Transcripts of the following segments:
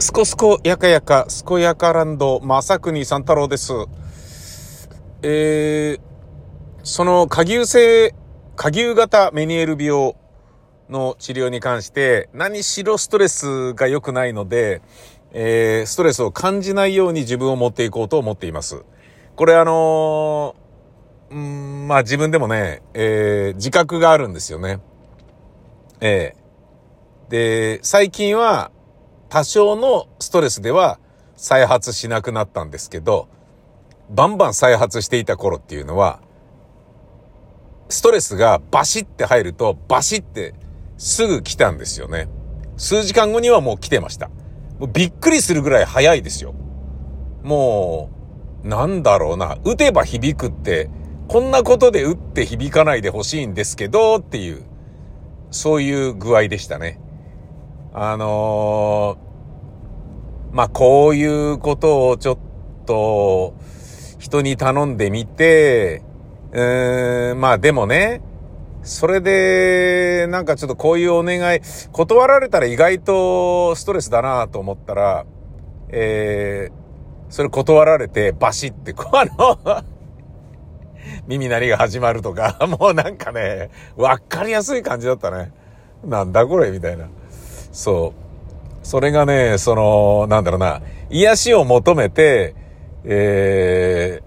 すこすこやかやか、すこやかランド、まさくに三太郎です。えー、その下牛性、下牛型メニエール病の治療に関して、何しろストレスが良くないので、えー、ストレスを感じないように自分を持っていこうと思っています。これあのー、うーん、まあ自分でもね、えー、自覚があるんですよね。えー、で、最近は、多少のストレスでは再発しなくなったんですけど、バンバン再発していた頃っていうのは、ストレスがバシって入ると、バシってすぐ来たんですよね。数時間後にはもう来てました。もうびっくりするぐらい早いですよ。もう、なんだろうな、打てば響くって、こんなことで打って響かないでほしいんですけど、っていう、そういう具合でしたね。あのー、まあ、こういうことをちょっと、人に頼んでみて、うーん、まあでもね、それで、なんかちょっとこういうお願い、断られたら意外とストレスだなと思ったら、えー、それ断られて、バシって、こうあの、耳鳴りが始まるとか、もうなんかね、わかりやすい感じだったね。なんだこれみたいな。そう。それがね、その、なんだろうな、癒しを求めて、え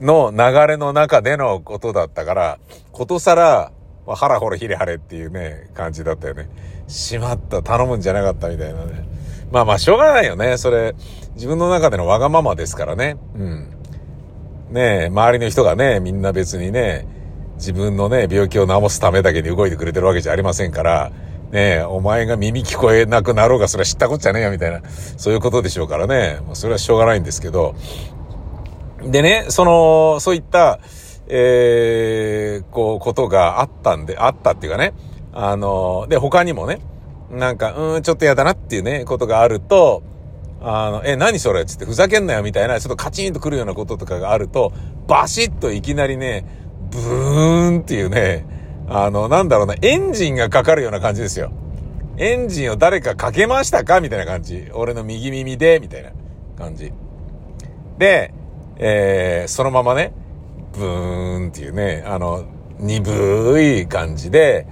ー、の流れの中でのことだったから、ことさら、まあ、腹ほれひれはれっていうね、感じだったよね。しまった、頼むんじゃなかったみたいなね。まあまあ、しょうがないよね。それ、自分の中でのわがままですからね。うん。ねえ、周りの人がね、みんな別にね、自分のね、病気を治すためだけに動いてくれてるわけじゃありませんから、ねえ、お前が耳聞こえなくなろうが、それは知ったこっちゃねえよ、みたいな、そういうことでしょうからね。それはしょうがないんですけど。でね、その、そういった、えー、こう、ことがあったんで、あったっていうかね、あの、で、他にもね、なんか、うん、ちょっと嫌だなっていうね、ことがあると、あの、え、何それつって、ふざけんなよみたいな、ちょっとカチンとくるようなこととかがあると、バシッといきなりね、ブーンっていうね、あの、なんだろうな、エンジンがかかるような感じですよ。エンジンを誰かかけましたか？みたいな感じ。俺の右耳で、みたいな感じ。で、えー、そのままね、ブーンっていうね、あの、鈍い感じで、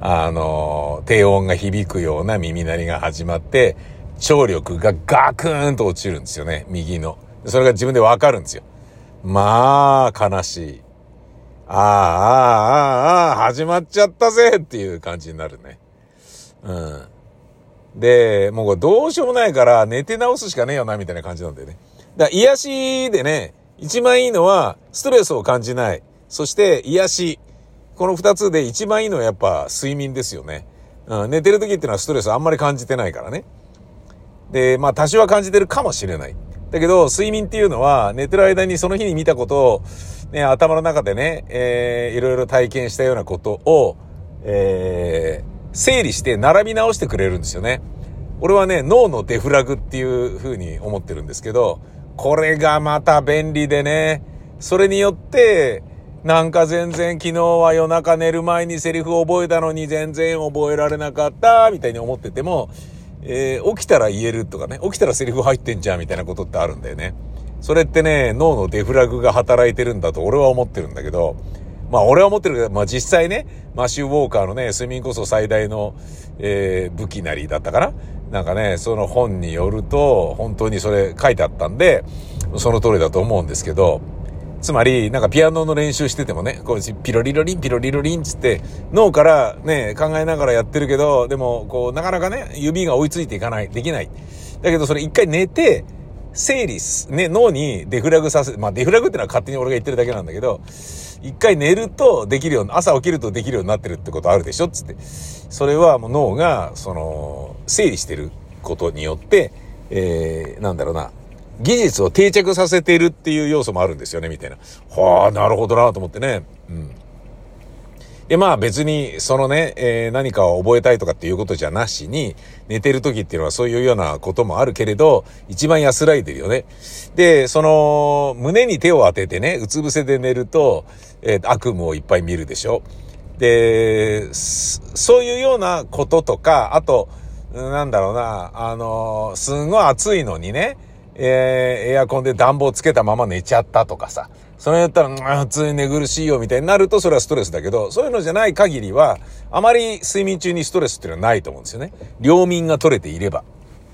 あの、低音が響くような耳鳴りが始まって、張力がガクーンと落ちるんですよね、右の。それが自分でわかるんですよ。まあ、悲しい。ああ、ああ、ああ、始まっちゃったぜっていう感じになるね。うん。で、もうどうしようもないから寝て直すしかねえよな、みたいな感じなんだよね。だから癒しでね、一番いいのはストレスを感じない。そして癒し。この二つで一番いいのはやっぱ睡眠ですよね。うん、寝てる時っていうのはストレスあんまり感じてないからね。で、まあ多少は感じてるかもしれない。だけど、睡眠っていうのは、寝てる間にその日に見たことを、ね、頭の中でね、えー、いろいろ体験したようなことを、えー、整理して並び直してくれるんですよね。俺はね、脳のデフラグっていう風に思ってるんですけど、これがまた便利でね、それによって、なんか全然昨日は夜中寝る前にセリフを覚えたのに全然覚えられなかった、みたいに思ってても、えー、起きたら言えるとかね、起きたらセリフ入ってんじゃんみたいなことってあるんだよね。それってね、脳のデフラグが働いてるんだと俺は思ってるんだけど、まあ俺は思ってるけど、まあ実際ね、マシュー・ウォーカーのね、睡眠こそ最大の、えー、武器なりだったかななんかね、その本によると、本当にそれ書いてあったんで、その通りだと思うんですけど、つまり、なんかピアノの練習しててもね、こう、ピロリロリン、ピロリロリンっつって、脳からね、考えながらやってるけど、でも、こう、なかなかね、指が追いついていかない、できない。だけど、それ一回寝て、整理す、ね、脳にデフラグさせ、まあデフラグってのは勝手に俺が言ってるだけなんだけど、一回寝るとできるよう、朝起きるとできるようになってるってことあるでしょ？つって。それはもう脳が、その、整理してることによって、えー、なんだろうな、技術を定着させているっていう要素もあるんですよね、みたいな。はあ、なるほどなと思ってね。うん。で、まあ別に、そのね、えー、何かを覚えたいとかっていうことじゃなしに、寝てる時っていうのはそういうようなこともあるけれど、一番安らいでるよね。で、その、胸に手を当ててね、うつ伏せで寝ると、えー、悪夢をいっぱい見るでしょ。で、そういうようなこととか、あと、なんだろうな、あの、すんごい暑いのにね、えー、エアコンで暖房つけたまま寝ちゃったとかさ、それやったら、暑い寝苦しいよみたいになるとそれはストレスだけど、そういうのじゃない限りは、あまり睡眠中にストレスっていうのはないと思うんですよね。両眠が取れていれば。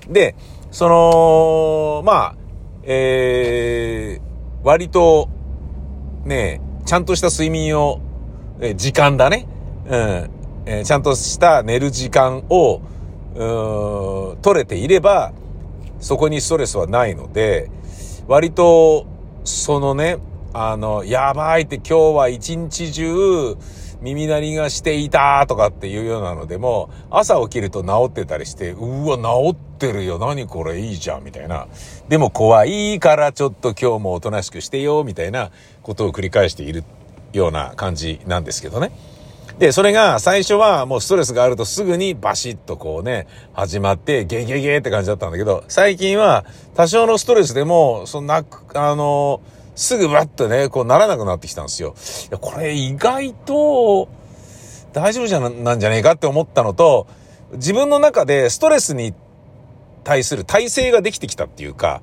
で、その、まあ、えー、割と、ね、ちゃんとした睡眠を、え時間だね。うん。えー、ちゃんとした寝る時間を、うん、取れていれば、そこにストレスはないので、割と、そのね、あの、やばいって今日は一日中耳鳴りがしていたとかっていうようなのでも、朝起きると治ってたりして、うわ、治ってるよ。何これいいじゃん。みたいな。でも怖いからちょっと今日もおとなしくしてよ。みたいなことを繰り返しているような感じなんですけどね。で、それが最初はもうストレスがあるとすぐにバシッとこうね、始まってゲゲゲって感じだったんだけど、最近は多少のストレスでも、そんな、あのすぐバッとね、こうならなくなってきたんですよ。いや、これ意外と大丈夫じゃな、なんじゃねえかって思ったのと、自分の中でストレスに対する体制ができてきたっていうか、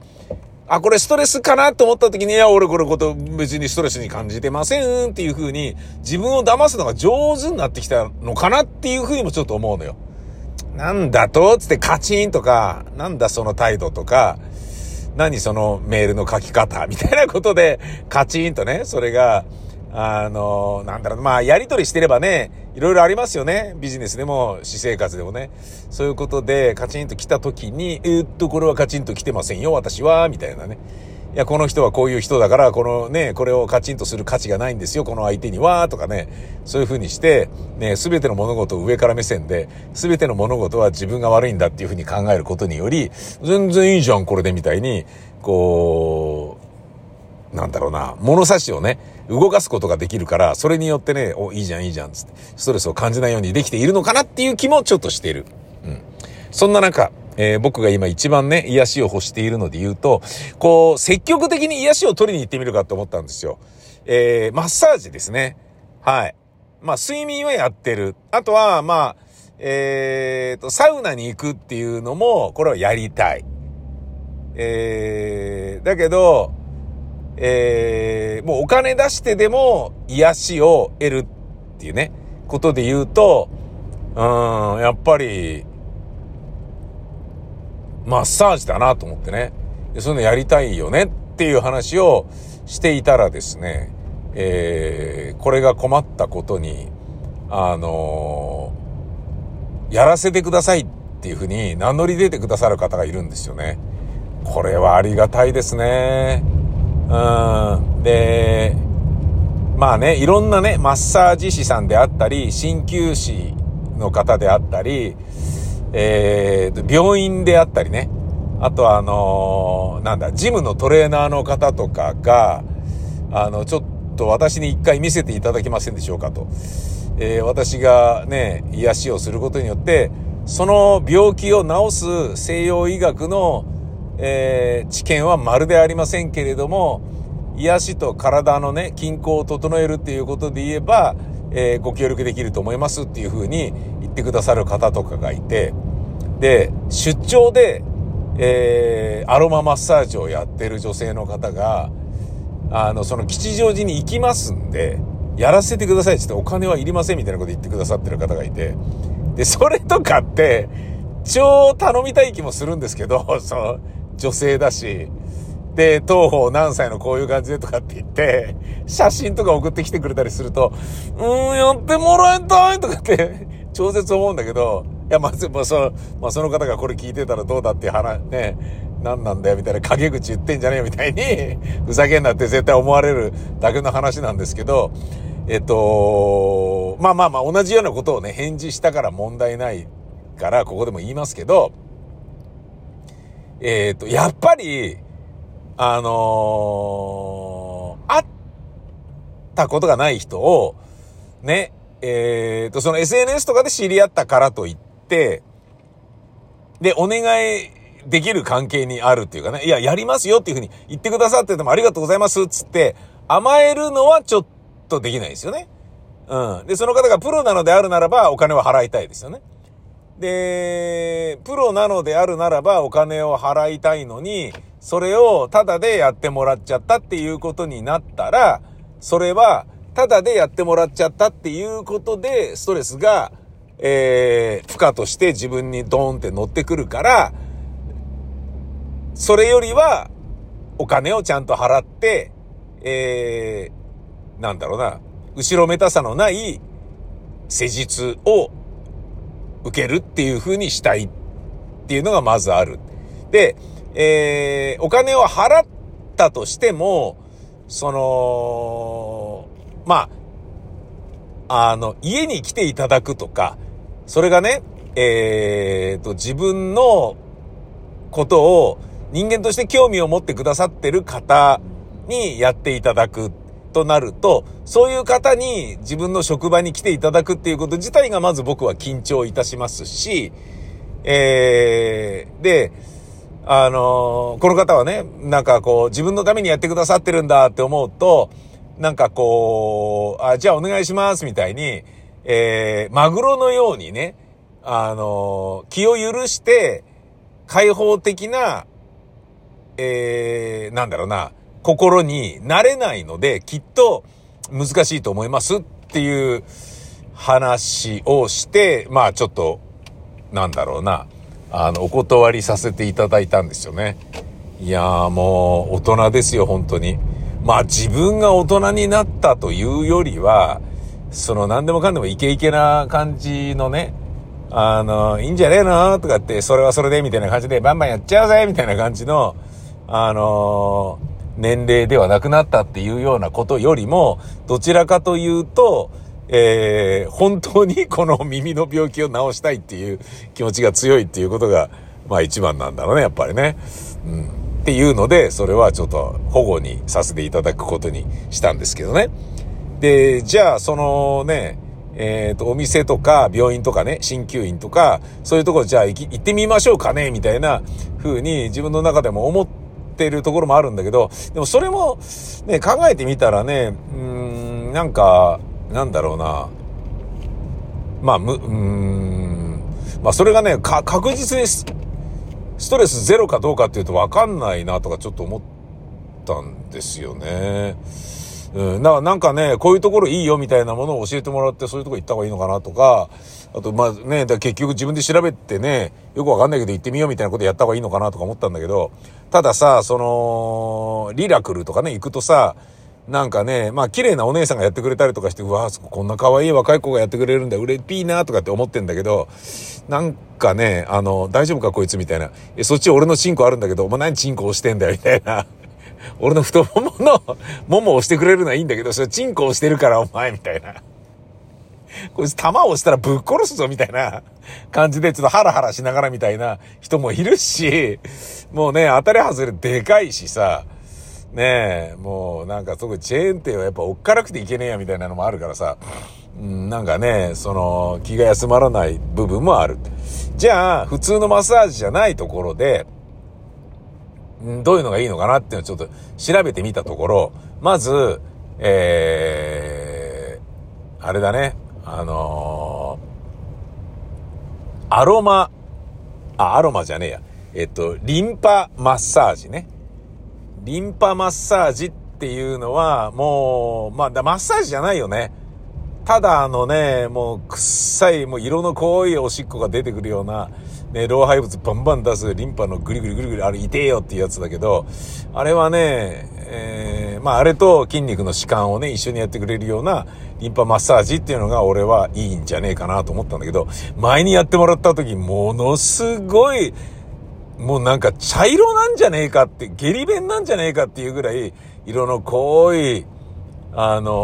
あ、これストレスかなと思った時に、いや、俺これこと別にストレスに感じてませんっていう風に、自分を騙すのが上手になってきたのかなっていう風にもちょっと思うのよ。なんだと？つってカチンとか、なんだその態度とか、何そのメールの書き方みたいなことで、カチンとね、それが、あの、なんだろう、まあ、やりとりしてればね、いろいろありますよね。ビジネスでも、私生活でもね。そういうことで、カチンと来た時に、えー、っと、これはカチンと来てませんよ、私は、みたいなね。いや、この人はこういう人だから、このね、これをカチンとする価値がないんですよ、この相手には、とかね。そういう風にして、ね、すべての物事を上から目線で、すべての物事は自分が悪いんだっていう風に考えることにより、全然いいじゃん、これで、みたいに、こう、なんだろうな、物差しをね、動かすことができるから、それによってね、お、いいじゃん、いいじゃん、つって、ストレスを感じないようにできているのかなっていう気もちょっとしている。うん。そんな中、えー、僕が今一番ね、癒しを欲しているので言うと、こう、積極的に癒しを取りに行ってみるかと思ったんですよ。えー、マッサージですね。はい。まあ、睡眠はやってる。あとは、まあ、えーと、サウナに行くっていうのも、これはやりたい。えー、だけど、えー、もうお金出してでも癒しを得るっていうね、ことで言うと、うん、やっぱり、マッサージだなと思ってね。そういうのやりたいよねっていう話をしていたらですね、えー、これが困ったことに、あのー、やらせてくださいっていうふうに名乗り出てくださる方がいるんですよね。これはありがたいですね。うん。で、まあね、いろんなね、マッサージ師さんであったり、鍼灸師の方であったり、えー、病院であったりね、あとはあのー、なんだ、ジムのトレーナーの方とかが、あの、ちょっと私に一回見せていただけませんでしょうかと。えー、私がね、癒しをすることによって、その病気を治す西洋医学のえー、知見はまるでありませんけれども、癒しと体のね、均衡を整えるっていうことで言えば、えー、ご協力できると思いますっていうふうに言ってくださる方とかがいて、で、出張で、えー、アロママッサージをやってる女性の方が、あの、その吉祥寺に行きますんで、やらせてくださいってってお金はいりませんみたいなこと言ってくださってる方がいて、で、それとかって、超頼みたい気もするんですけど、その、女性だし、で、当方何歳のこういう感じでとかって言って、写真とか送ってきてくれたりすると、うーん、やってもらいたいとかって超絶思うんだけど、いや、まず、まあ、その、まあ、その方がこれ聞いてたらどうだっていう話、ね、何なんだよみたいな陰口言ってんじゃねえみたいに、ふざけんなって絶対思われるだけの話なんですけど、えっと、まあまあまあ同じようなことをね、返事したから問題ないから、ここでも言いますけど、えっ、ー、と、やっぱり、あのー、会ったことがない人を、ね、えっ、ー、と、その SNS とかで知り合ったからといって、で、お願いできる関係にあるっていうかね、いや、やりますよっていうふうに言ってくださっててもありがとうございますっつって、甘えるのはちょっとできないですよね。うん。で、その方がプロなのであるならば、お金は払いたいですよね。で、プロなのであるならばお金を払いたいのに、それをタダでやってもらっちゃったっていうことになったら、それはタダでやってもらっちゃったっていうことで、ストレスが、えー、負荷として自分にドーンって乗ってくるから、それよりは、お金をちゃんと払って、えー、なんだろうな、後ろめたさのない施術を受けるっていう風にしたいっていうのがまずある。で、えー、お金を払ったとしても、その、まあ、あの、家に来ていただくとか、それがね、えー、と、自分のことを人間として興味を持ってくださってる方にやっていただくとなると、そういう方に自分の職場に来ていただくっていうこと自体がまず僕は緊張いたしますし、えー、で、あの、この方はね、なんかこう、自分のためにやってくださってるんだって思うと、なんかこう、あ、じゃあお願いしますみたいに、えー、マグロのようにね、あの、気を許して、開放的な、えー、なんだろうな、心になれないので、きっと難しいと思いますっていう話をして、まあちょっと、なんだろうな、あの、お断りさせていただいたんですよね。いやーもう大人ですよ、本当に。まあ自分が大人になったというよりは、その何でもかんでもイケイケな感じのね、あの、いいんじゃねえのとかって、それはそれでみたいな感じでバンバンやっちゃうぜみたいな感じの、あのー年齢ではなくなったっていうようなことよりも、どちらかというと、えー、本当にこの耳の病気を治したいっていう気持ちが強いっていうことが、まあ一番なんだろうね、やっぱりね。うん。っていうので、それはちょっと保護にさせていただくことにしたんですけどね。で、じゃあ、そのね、えっ、ー、と、お店とか病院とかね、鍼灸院とか、そういうところじゃあ行ってみましょうかね、みたいな風に自分の中でも思ってるところもあるんだけど、でもそれも、ね、考えてみたらね、うん、なんか、なんだろうな。まあ、む、うん、まあそれがね、か、確実にストレスゼロかどうかっていうとわかんないなとかちょっと思ったんですよね。うん、ななんかね、こういうところいいよみたいなものを教えてもらって、そういうとこ行った方がいいのかなとか、あと、まあね、だ結局自分で調べてね、よくわかんないけど行ってみようみたいなことやった方がいいのかなとか思ったんだけど、たださ、その、リラクルとかね、行くとさ、なんかね、まあ綺麗なお姉さんがやってくれたりとかして、うわこんな可愛い若い子がやってくれるんだ、うれぴーなとかって思ってんだけど、なんかね、あの、大丈夫かこいつみたいな。え、そっち俺のチンコあるんだけど、お前何チンコ押してんだよみたいな。俺の太ももの、ももを押してくれるのはいいんだけど、それチンコ押してるからお前、みたいな。こいつ弾を押したらぶっ殺すぞ、みたいな感じで、ちょっとハラハラしながらみたいな人もいるし、もうね、当たり外れでかいしさ、ねえ、もうなんかすごいチェーン店はやっぱ追っからくていけねえやみたいなのもあるからさ、うん、なんかね、その気が休まらない部分もある。じゃあ、普通のマッサージじゃないところで、どういうのがいいのかなっていうのをちょっと調べてみたところ、まず、えー、あれだね、あのー、アロマ、あ、アロマじゃねえや。えっと、リンパマッサージね。リンパマッサージっていうのは、もう、まあ、マッサージじゃないよね。ただあのね、もう、臭い、もう色の濃いおしっこが出てくるような、ね、老廃物バンバン出すリンパのグリグリグリグリ、あれ痛えよっていうやつだけど、あれはね、えー、まああれと筋肉の弛緩をね、一緒にやってくれるようなリンパマッサージっていうのが俺はいいんじゃねえかなと思ったんだけど、前にやってもらった時ものすごい、もうなんか茶色なんじゃねえかって、下痢弁なんじゃねえかっていうぐらい、色の濃い、あのー、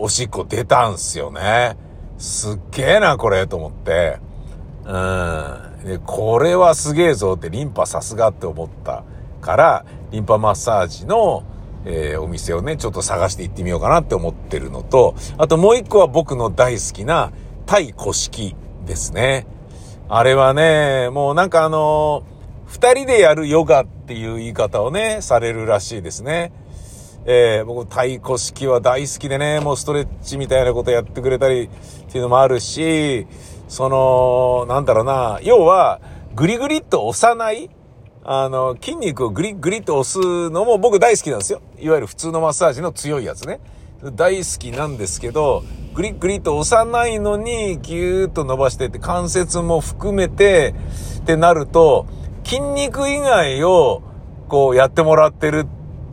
おしっこ出たんすよね。すっげえな、これ、と思って。うん。で、これはすげえぞってリンパさすがって思ったから、リンパマッサージの、えー、お店をね、ちょっと探して行ってみようかなって思ってるのと、あともう一個は僕の大好きなタイ古式ですね。あれはね、もうなんかあのー、二人でやるヨガっていう言い方をね、されるらしいですね。えー、僕、太鼓式は大好きでね、もうストレッチみたいなことやってくれたりっていうのもあるし、その、なんだろうな、要は、グリグリっと押さないあの、筋肉をグリグリっと押すのも僕大好きなんですよ。いわゆる普通のマッサージの強いやつね。大好きなんですけど、グリグリと押さないのにギューッと伸ばしてって関節も含めてってなると、筋肉以外をこうやってもらってる。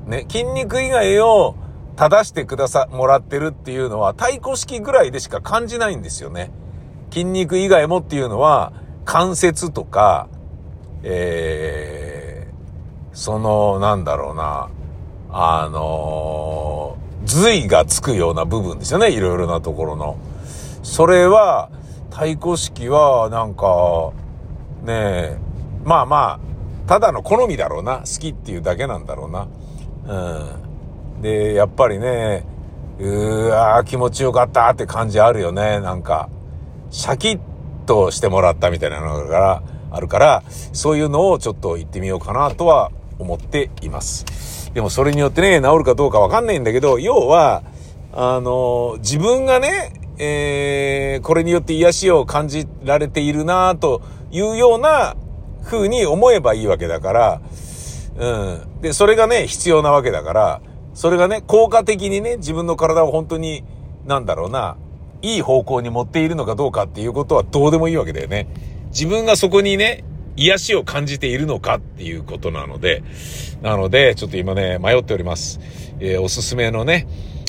ね、筋肉以外を正してくださ、もらってるっていうのは太鼓式ぐらいでしか感じないんですよね。筋肉以外もっていうのは関節とか、えー、その、なんだろうな、あの、髄がつくような部分ですよね。いろいろなところの。それは、太鼓式は、なんか、ねえ、まあまあ、ただの好みだろうな。好きっていうだけなんだろうな。うん。で、やっぱりね、うわ気持ちよかったって感じあるよね。なんか、シャキッとしてもらったみたいなのがあるから、そういうのをちょっと言ってみようかなとは思っています。でもそれによってね、治るかどうかわかんないんだけど、要は、あの、自分がね、えー、これによって癒しを感じられているなというような風に思えばいいわけだから、うん。で、それがね、必要なわけだから、それがね、効果的にね、自分の体を本当に、なんだろうな、いい方向に持っているのかどうかっていうことはどうでもいいわけだよね。自分がそこにね、癒しを感じているのかっていうことなので、なので、ちょっと今ね、迷っております。えー、おすすめのね、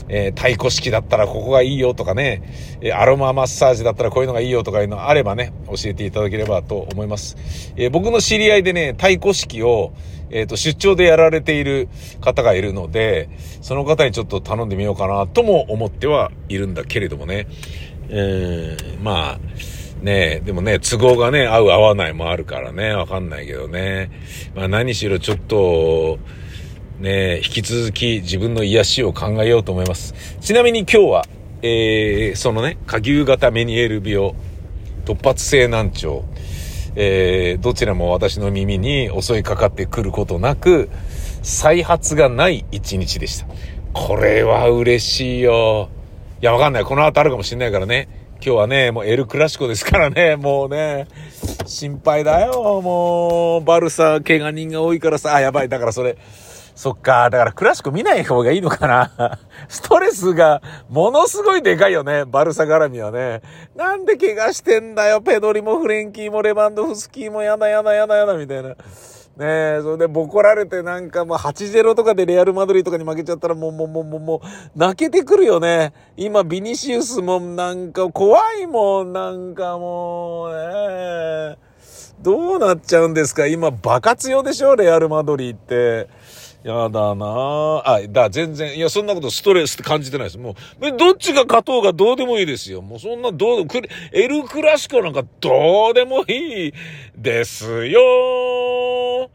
えー、太鼓式だったらここがいいよとかね、え、アロママッサージだったらこういうのがいいよとかいうのあればね、教えていただければと思います。え、僕の知り合いでね、太鼓式を、えっ、と、出張でやられている方がいるので、その方にちょっと頼んでみようかなとも思ってはいるんだけれどもね。えー、まあ、ねでもね、都合がね、合う合わないもあるからね、わかんないけどね。まあ何しろちょっと、ね引き続き自分の癒しを考えようと思います。ちなみに今日は、えー、そのね、下牛型メニエール病、突発性難聴、えー、どちらも私の耳に襲いかかってくることなく、再発がない一日でした。これは嬉しいよ。いや、わかんない。この後あるかもしんないからね。今日はね、もうエルクラシコですからね、もうね、心配だよ、もう、バルサ、怪我人が多いからさ、あ、やばい、だからそれ、そっか、だからクラシコ見ない方がいいのかな。ストレスがものすごいでかいよね、バルサ絡みはね。なんで怪我してんだよ、ペドリもフレンキーもレバンドフスキーもやだやだやだやだみたいな。ねえ、それでボコられてなんかもう8-0とかでレアルマドリーとかに負けちゃったらもうもうもうもうもう泣けてくるよね。今ビニシウスもなんか怖いもん、なんかもうね。どうなっちゃうんですか？今バカ強でしょ？レアルマドリーって。やだなあ、だ、全然、いや、そんなことストレスって感じてないです。もう、どっちが勝とうがどうでもいいですよ。もうそんな、どう、エルクラシコなんかどうでもいいですよ